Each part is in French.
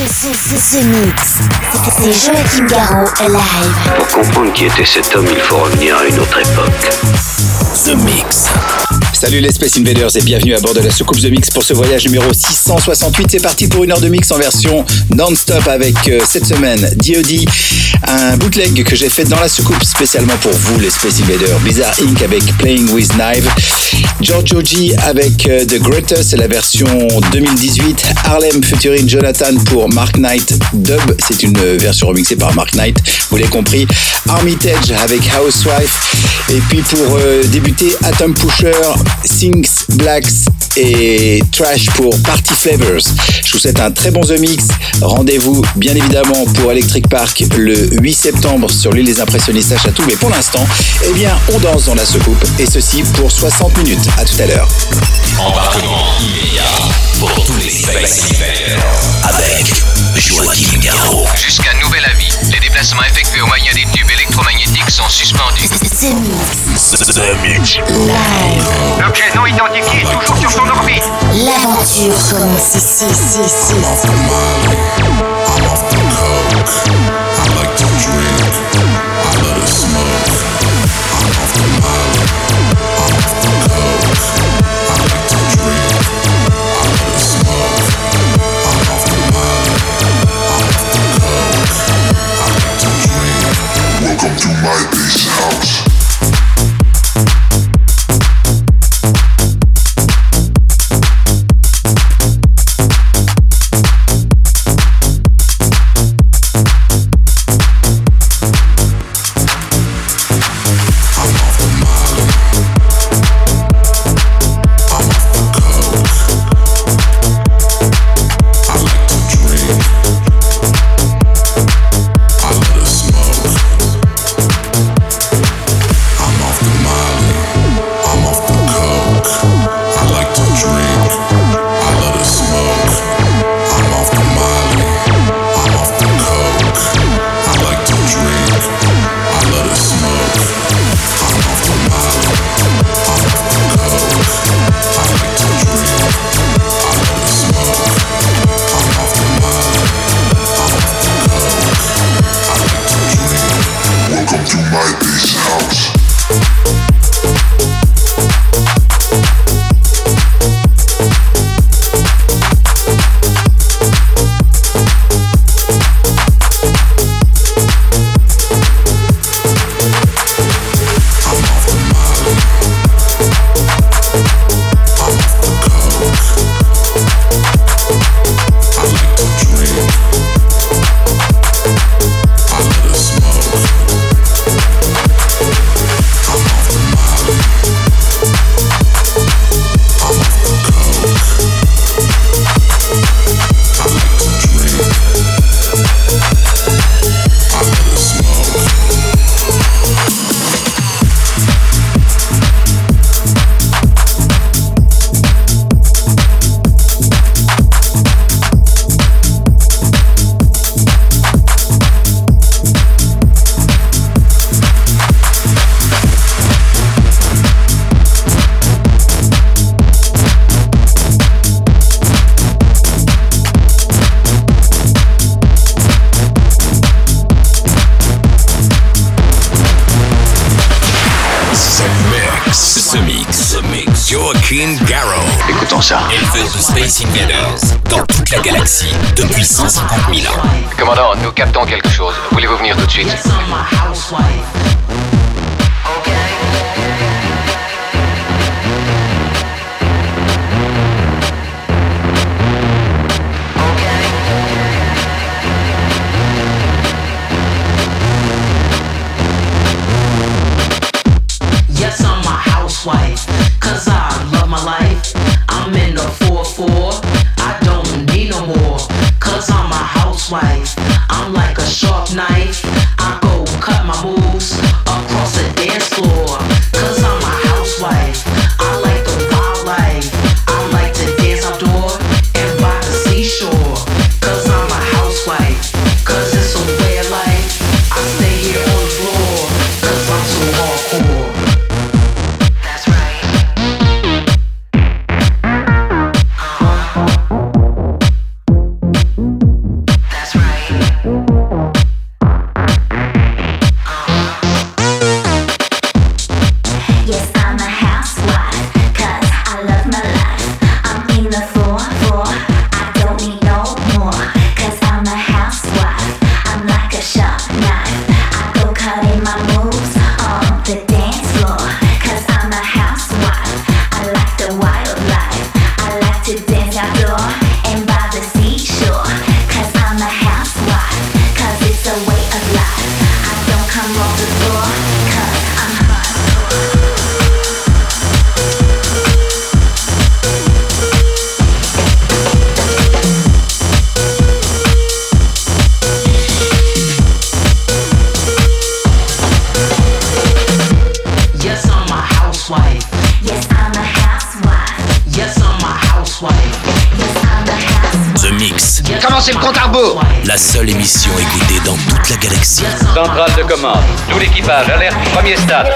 The, Mix. Joachim Garraud live. Pour comprendre qui était cet homme, il faut revenir à une autre époque. The Mix. Salut les Space Invaders et bienvenue à bord de la soucoupe The Mix pour ce voyage numéro 668. C'est parti pour une heure de mix en version non-stop avec euh, cette semaine DOD, un bootleg que j'ai fait dans la soucoupe spécialement pour vous les Space Invaders. Bizarre Inc. avec Playing with Knife, Giorgio G avec euh, The Greatest, c'est la version 2018, Harlem featuring Jonathan pour Mark Knight Dub, c'est une euh, version remixée par Mark Knight, vous l'avez compris, Armitage avec Housewife, et puis pour débuter Atom Pusher, Things Blacks et Trash pour Party Flavors. Je vous souhaite un très bon The Mix. Rendez-vous bien évidemment pour Electric Park le 8 septembre sur l'île des impressionnistes à Château. Mais pour l'instant, eh bien, on danse dans la soucoupe et ceci pour 60 minutes. À tout à l'heure. Joachim Garraud. Jusqu'à nouvel avis, les déplacements effectués au moyen des tubes électromagnétiques sont suspendus. The Mix. The Mix. Live. L'objet non identifié est toujours sur son orbite. L'aventure commence ici, ici, ici. Welcome Captons quelque chose. Voulez-vous venir tout de suite? fiesta.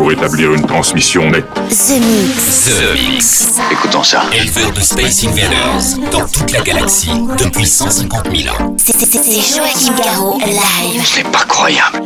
pour établir une transmission nette. The Mix. The Mix. Écoutons ça. Éleveur de Space Invaders dans toute la galaxie depuis 150 000 ans. C'est Joachim Garraud live. C'est pas croyable.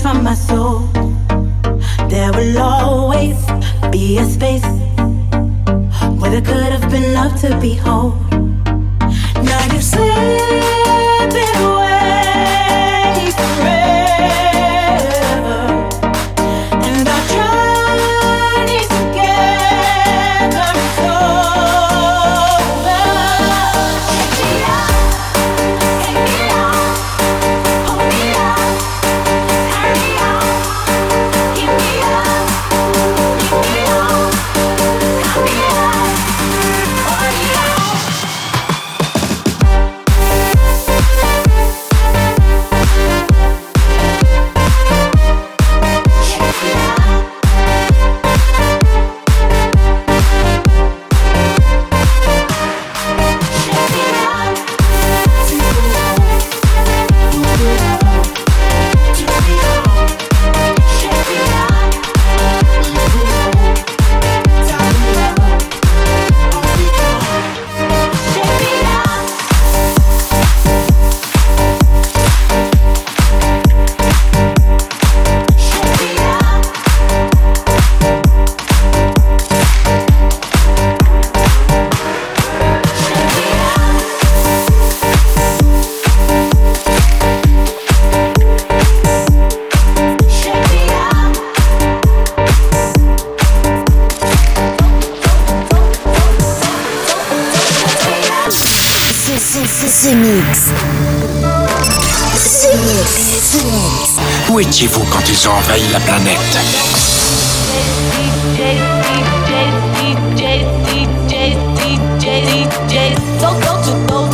from my soul. There will always be a space where there could have been love to behold. Now you say. J's. Go, go to those.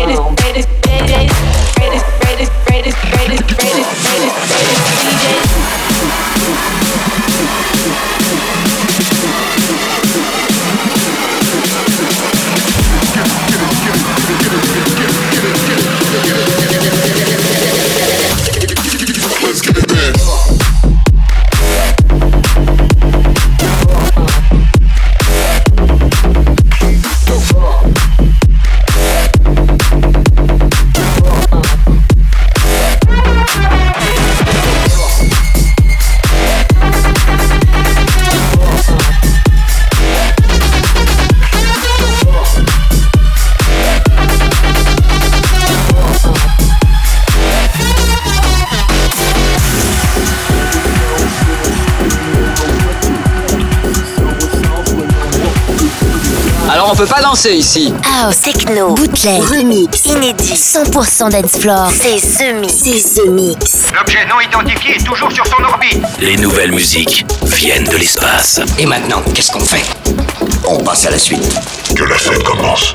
Alors on peut pas danser ici. House, techno, bootleg, remix, inédit, 100% dance floor. C'est ce mix. C'est ce mix. L'objet non identifié est toujours sur son orbite. Les nouvelles musiques viennent de l'espace. Et maintenant, qu'est-ce qu'on fait? On passe à la suite. Que la fête commence.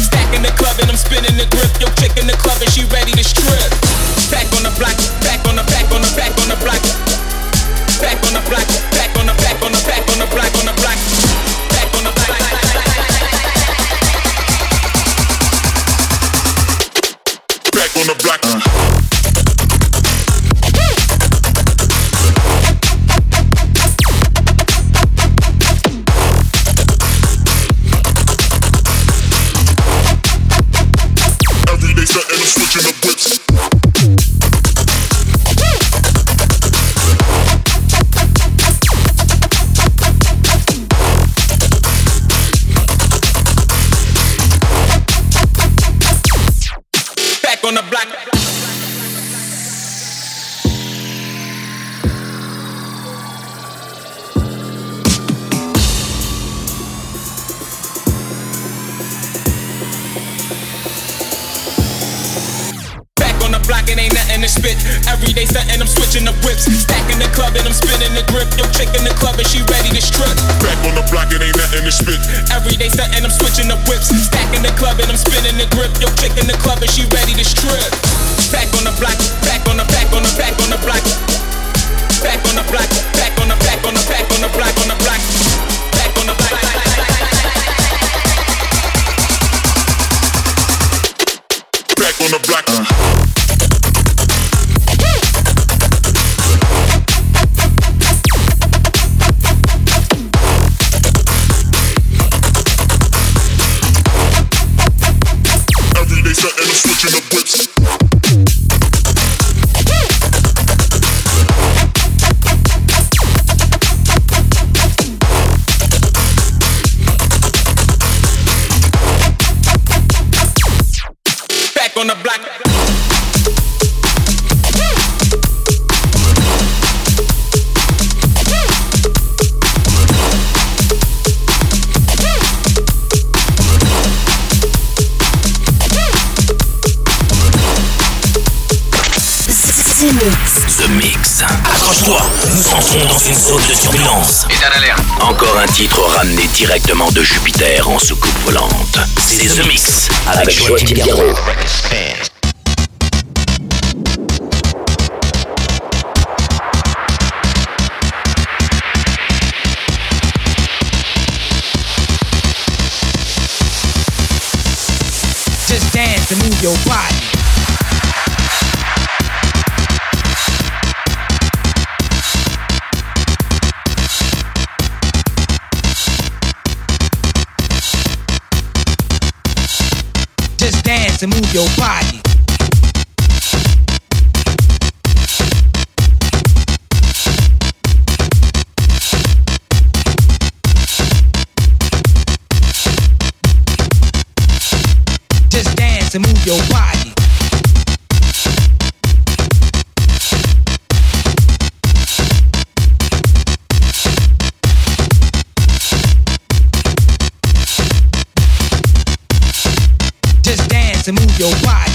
on the black Mix. The Mix. Accroche-toi, nous entrons dans une zone de turbulence. État d'alerte. Encore un titre ramené directement de Jupiter en soucoupe volante. C'est The, Mix avec, avec Joachim Just dance move your body. dance and move your body. Just dance and move your body. your body.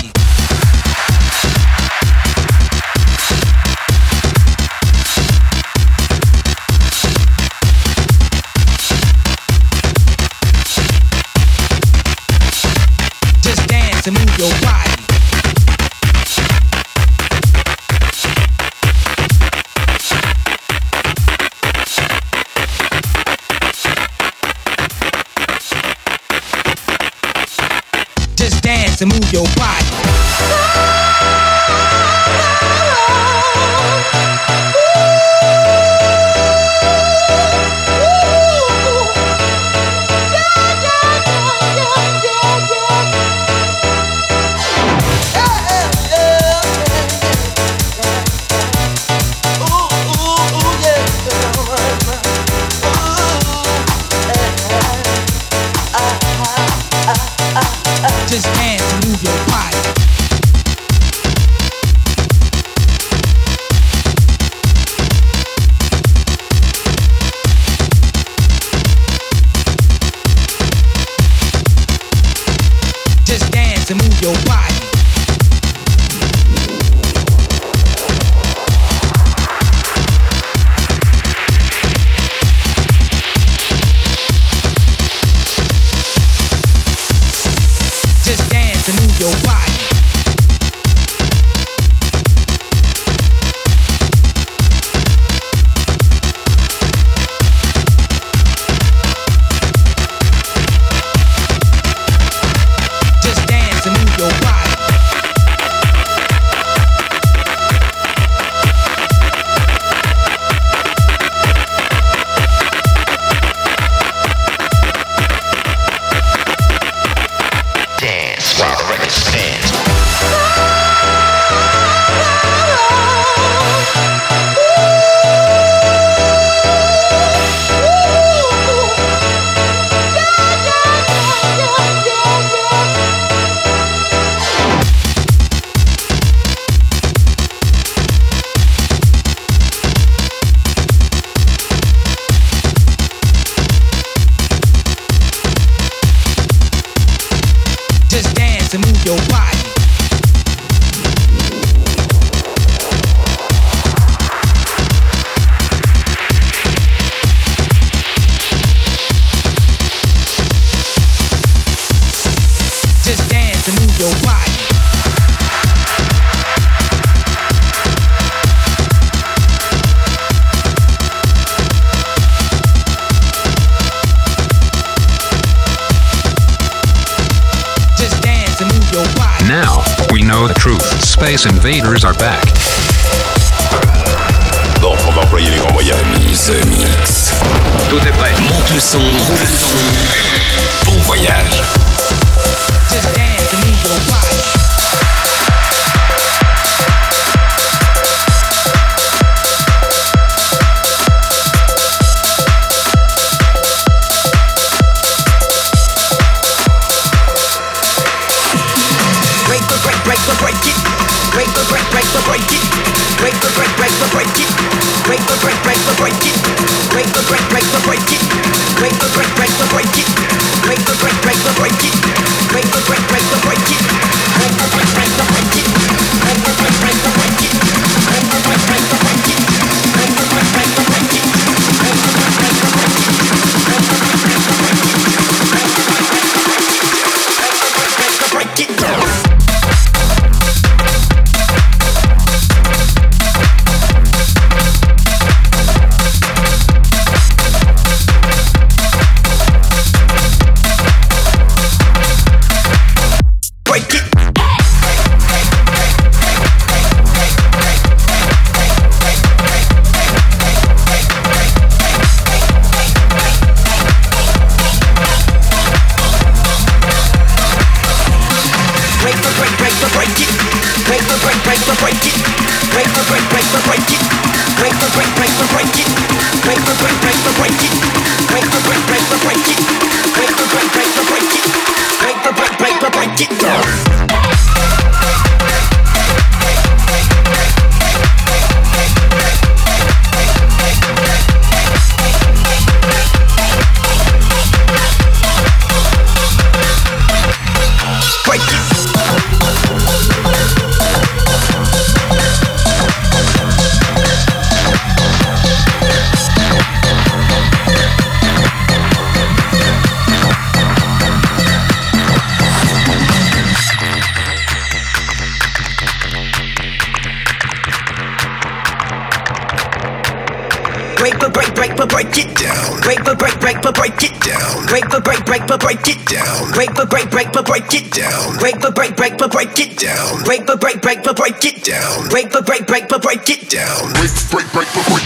to move your body. break it down. Break, break, break, break.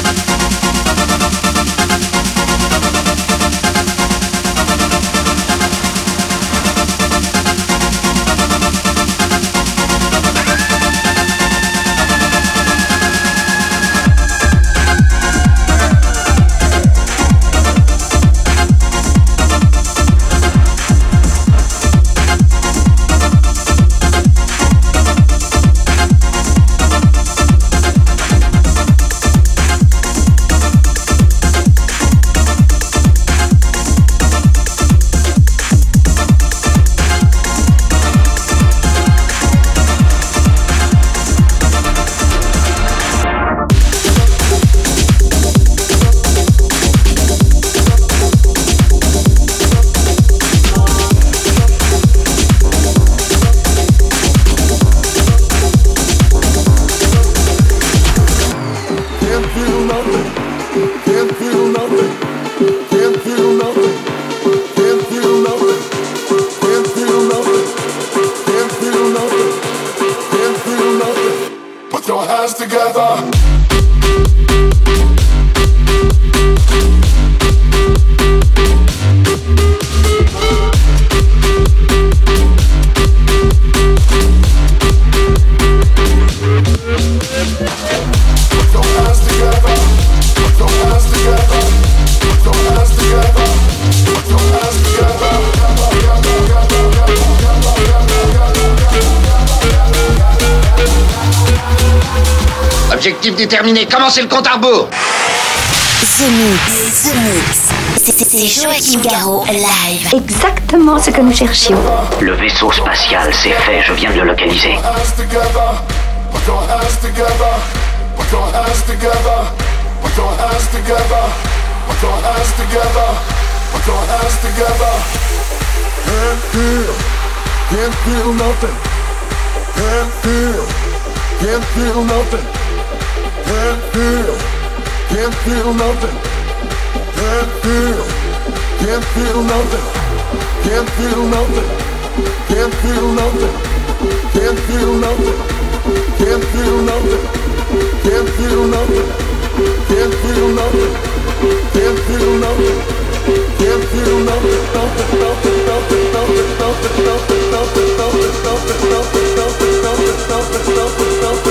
Objectif déterminé, commencez le compte à rebours The Mix, The Mix, C'est Joachim Garraud, live. Exactement ce que nous cherchions. Le vaisseau spatial, c'est fait, je viens de le localiser. Can't feel. Can't feel nothing. Can't feel. Can't feel nothing. Can't feel. Can't feel nothing. Can't feel. Can't feel nothing. Can't feel nothing. Can't feel nothing. Can't feel nothing. Can't feel nothing. Can't feel nothing. Can't feel nothing. Can't feel nothing. Can't feel nothing. Nothing. Nothing. Nothing. Nothing. Nothing. Nothing. Nothing. Nothing. Nothing. Nothing. Nothing. Nothing. Nothing. Nothing. Nothing.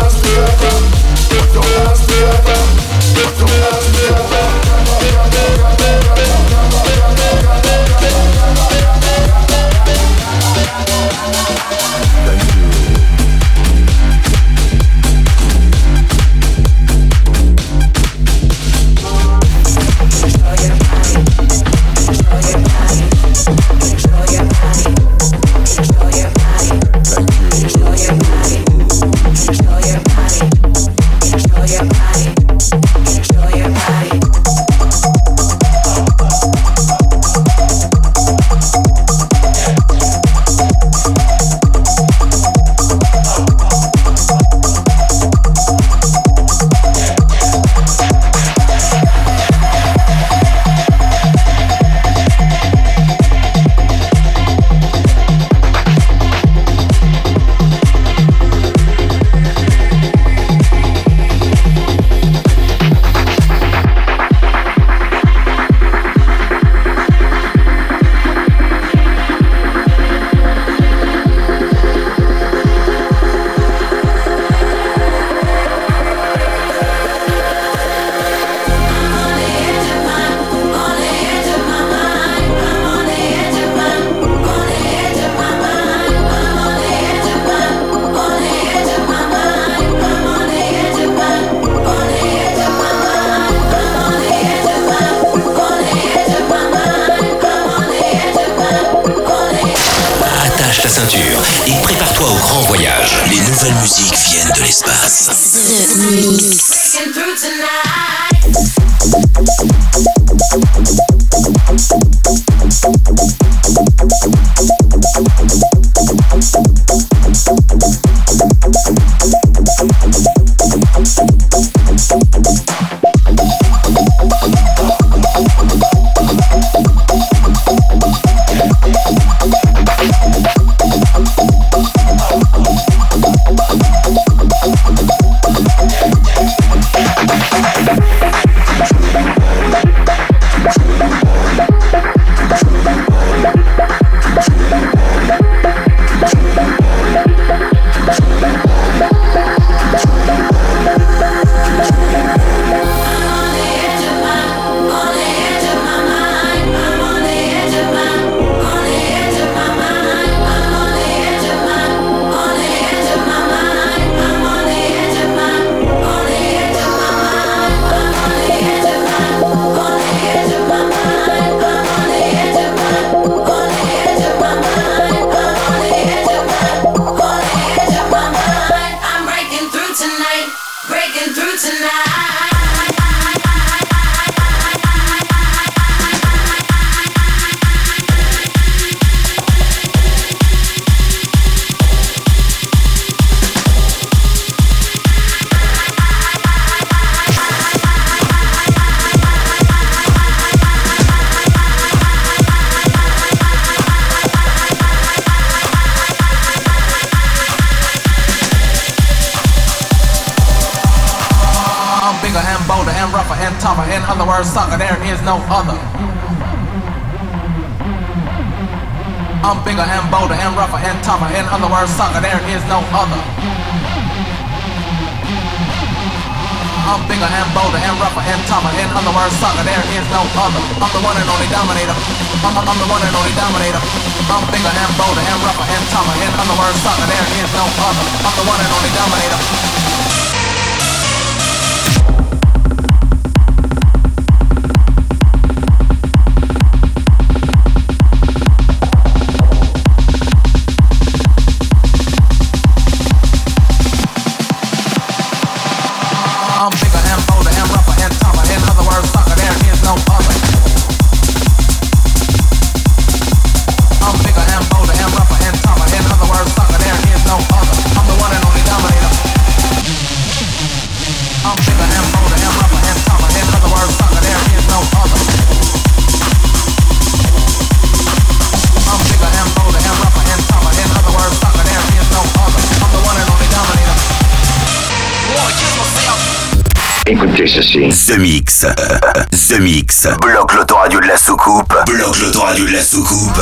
Mix. Bloque l'autoradio de la soucoupe. Bloque l'autoradio de la soucoupe.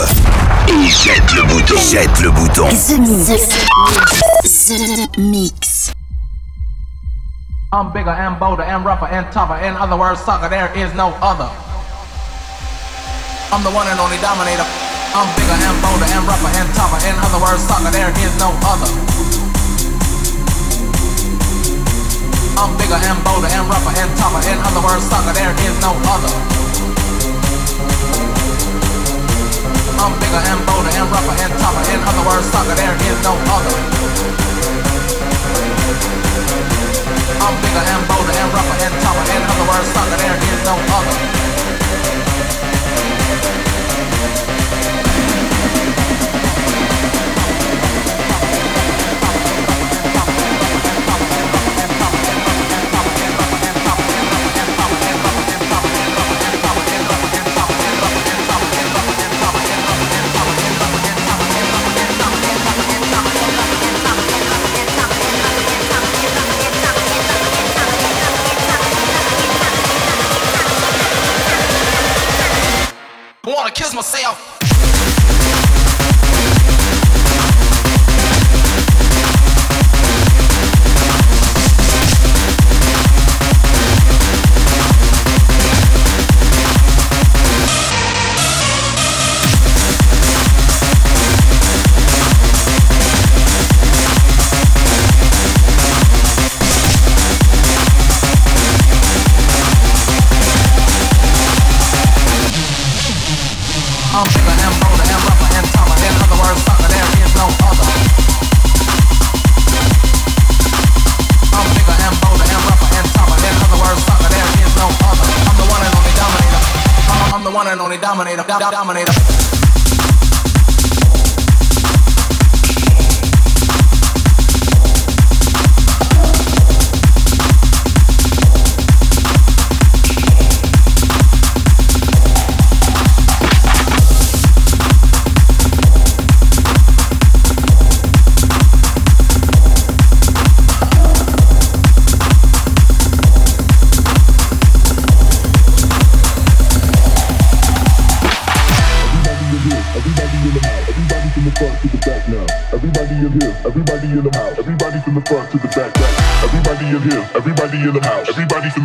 Et jette le bouton. Jette le bouton. The Mix. The Mix. I'm bigger and bolder and rougher and tougher. In other words, sucker, there is no other. I'm the one and only dominator. I'm bigger and bolder and rougher and tougher. In other words, sucker, there is no other. I'm bigger and bolder and rougher and tougher. In other words, sucker, there is no other. I'm bigger and bolder and rougher and tougher. In other words, sucker, there is no other. I'm bigger and bolder and rougher and tougher. In other words, sucker, there is no other. Myself?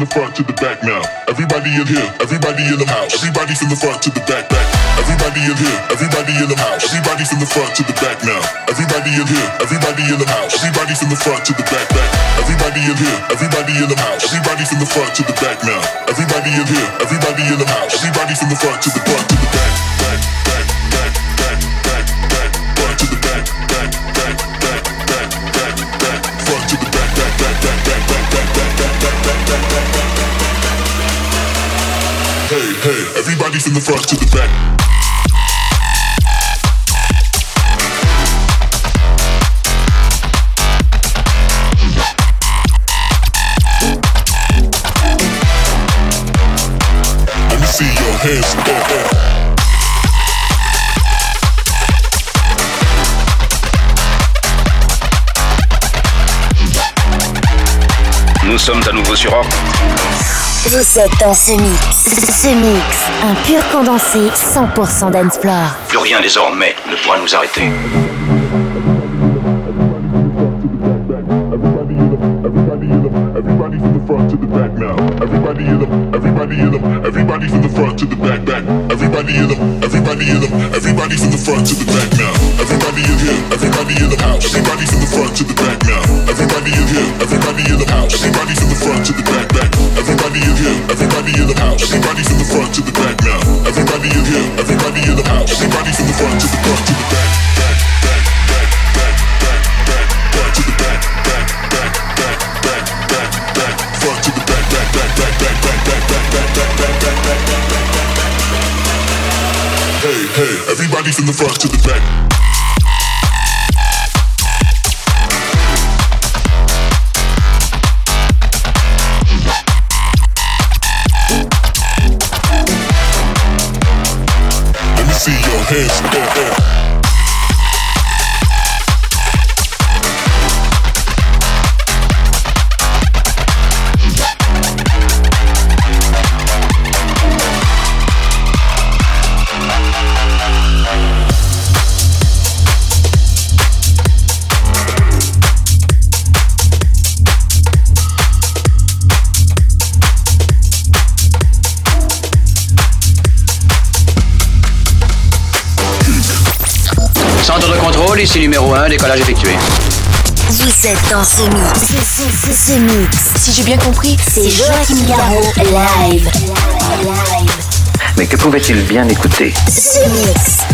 The front to the back now. Everybody in here, everybody in the house, everybody from the front to the back, back. Everybody in here, everybody in the house, everybody from the front to the back now. Everybody in here, everybody in the house, everybody from the front to the back, back. Everybody in here, everybody in the house, everybody from the front to the back now. Everybody in here, everybody in the house, everybody from the front to the front from the to. Nous sommes à nouveau sur Rock. Vous êtes dans ce mix. Ce mix, un pur condensé 100% dance floor. Plus rien désormais ne pourra nous arrêter. Everybody from the front to the back now. Everybody in them, everybody in them, everybody from the front to the back, back. Everybody in them, everybody in them, everybody from the front to the back now. Everybody in here, everybody in the house. Everybody from the front to the back now. Everybody in here, everybody in the house. Everybody from the front to the back, Everybody from the front to the back now. Everybody in here, everybody in the house. Everybody from the front to the front to the back, back, back, back, back, back, back, back to the back, back, back, back, back, back, back, front to the back, back, back, back, back, back, back, back, back, back, back, back, back, back, back, back. Hey, hey, everybody from the front to the back. 1, décollage effectué. Vous êtes dans ce mix. Ce. Si j'ai bien compris, C'est Joachim Garraud live. Mais que pouvait-il bien écouter? Ce mix.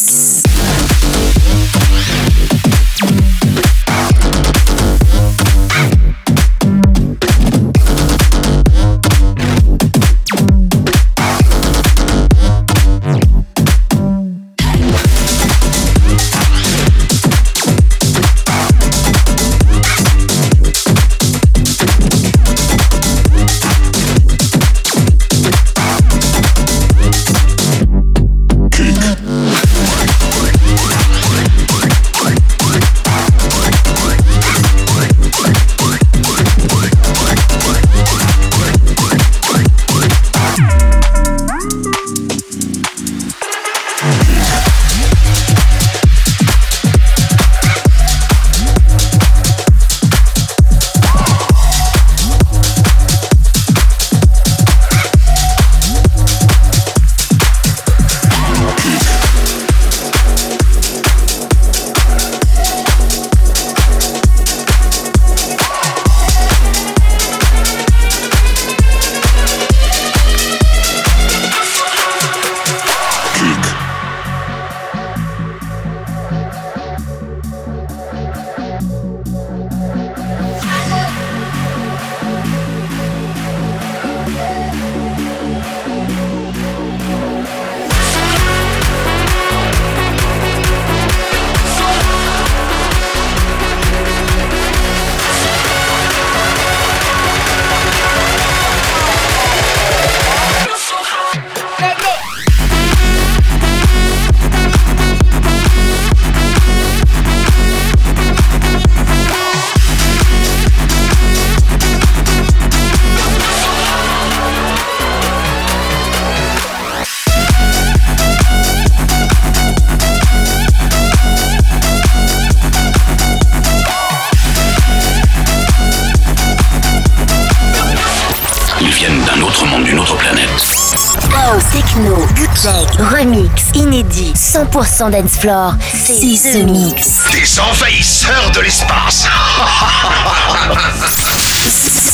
100% dance floor, c'est The Mix. Des envahisseurs de l'espace.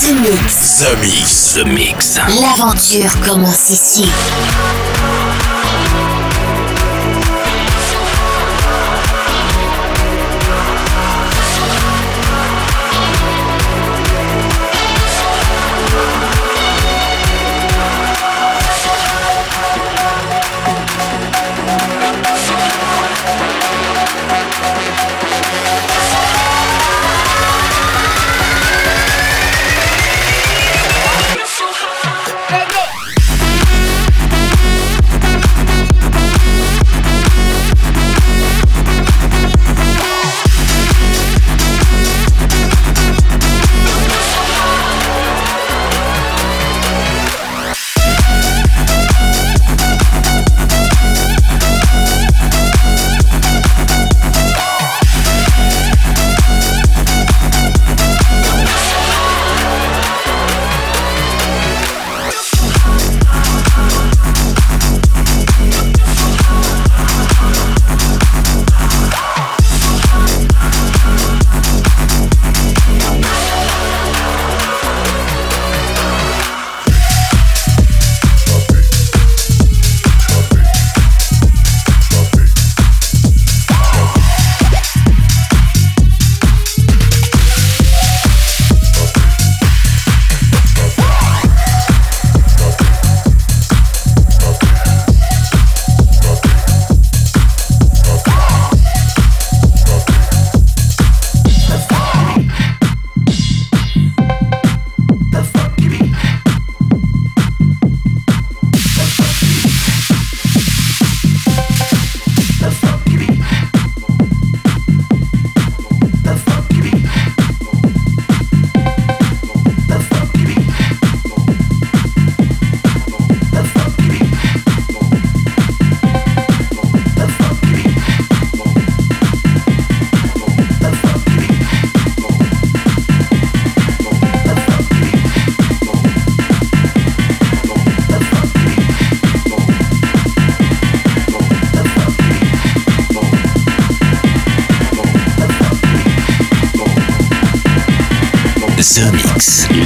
The Mix. The Mix. The Mix. L'aventure commence ici.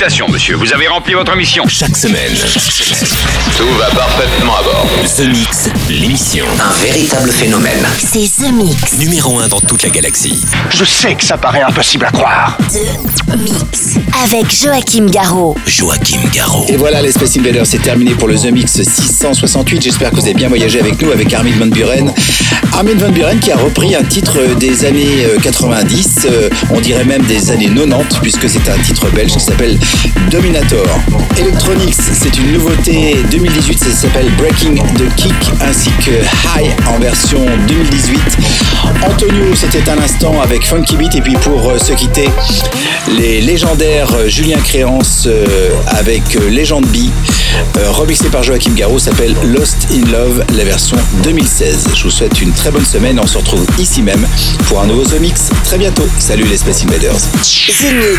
Félicitations, monsieur, vous avez rempli votre mission. Chaque semaine, Tout va parfaitement à bord. The Mix, l'émission. Un véritable phénomène. C'est The Mix. Numéro 1 dans toute la galaxie. Je sais que ça paraît impossible à croire. The Mix. Avec Joachim Garraud. Joachim Garraud. Et voilà, les Space Invaders, c'est terminé pour le The Mix 668. J'espère que vous avez bien voyagé avec nous, avec Armin Van Buren. Armin Van Buren qui a repris un titre des années euh, 90, euh, on dirait même des années 90, puisque c'est un titre belge qui s'appelle Dominator. Electronics, c'est une nouveauté 2018, ça s'appelle Breaking the Kick, ainsi que High en version 2018. Antonio, c'était un instant avec Funky Beat, et puis pour euh, se quitter, les légendaires euh, Julien Créance euh, avec Legend B, euh, remixé par Joachim Garraud, s'appelle Lost in Love, la version 2016. Je vous souhaite une très bonne semaine, on se retrouve ici même pour un nouveau The très bientôt. Salut les Space Invaders. The.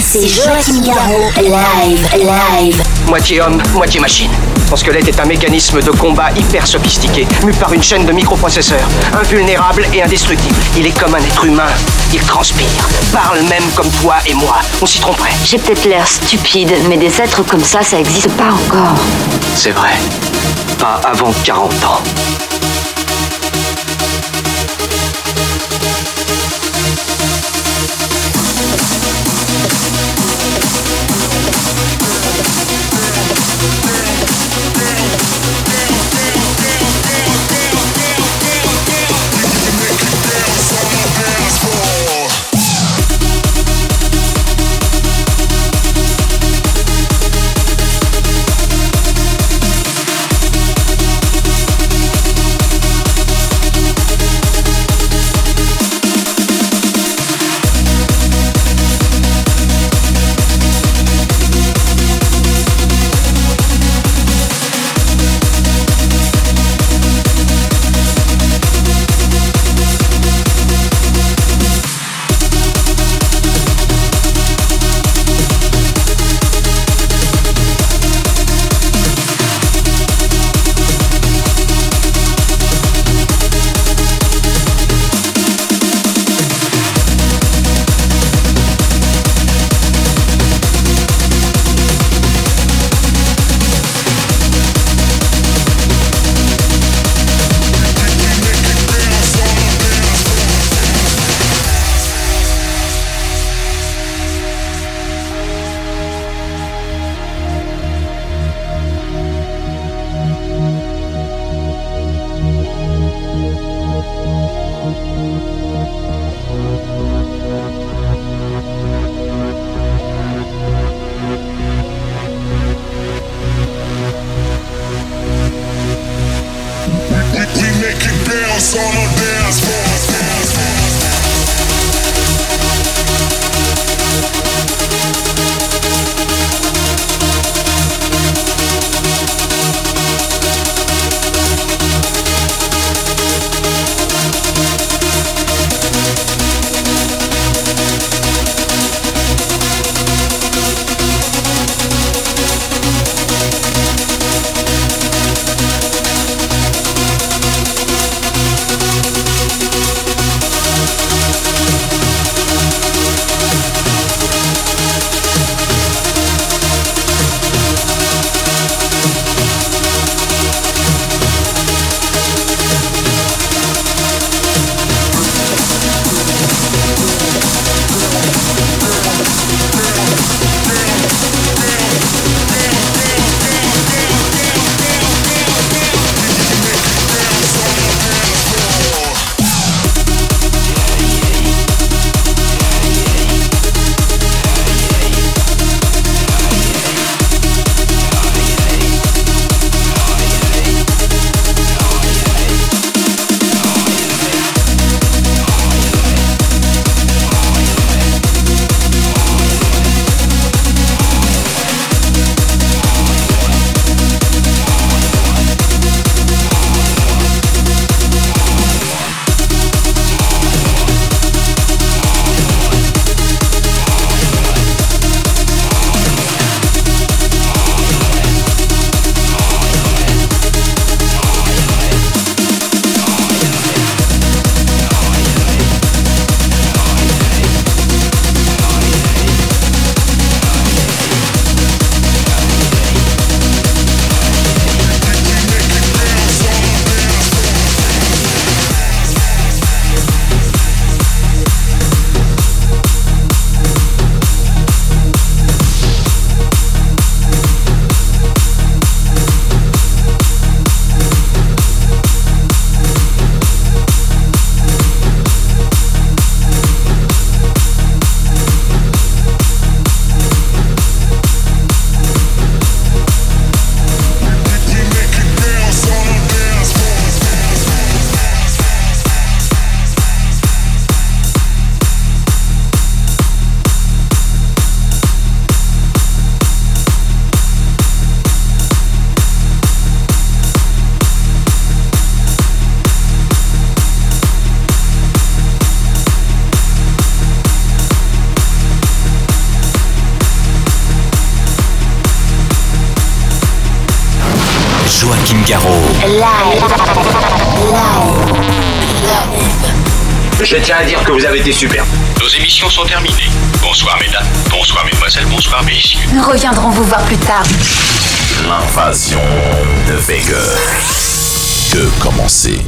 C'est Joachim Garraud. Live, live. Moitié homme, moitié machine. Ton squelette est un mécanisme de combat hyper sophistiqué, mu par une chaîne de microprocesseurs, invulnérable et indestructible. Il est comme un être humain. Il transpire, parle même comme toi et moi. On s'y tromperait. J'ai peut-être l'air stupide, mais des êtres comme ça, ça existe pas encore. C'est vrai. Pas avant 40 ans. Je tiens à dire que vous avez été super. Nos émissions sont terminées. Bonsoir mesdames, bonsoir mesdemoiselles, bonsoir messieurs. Nous reviendrons vous voir plus tard. L'invasion de Vega. Que commencer?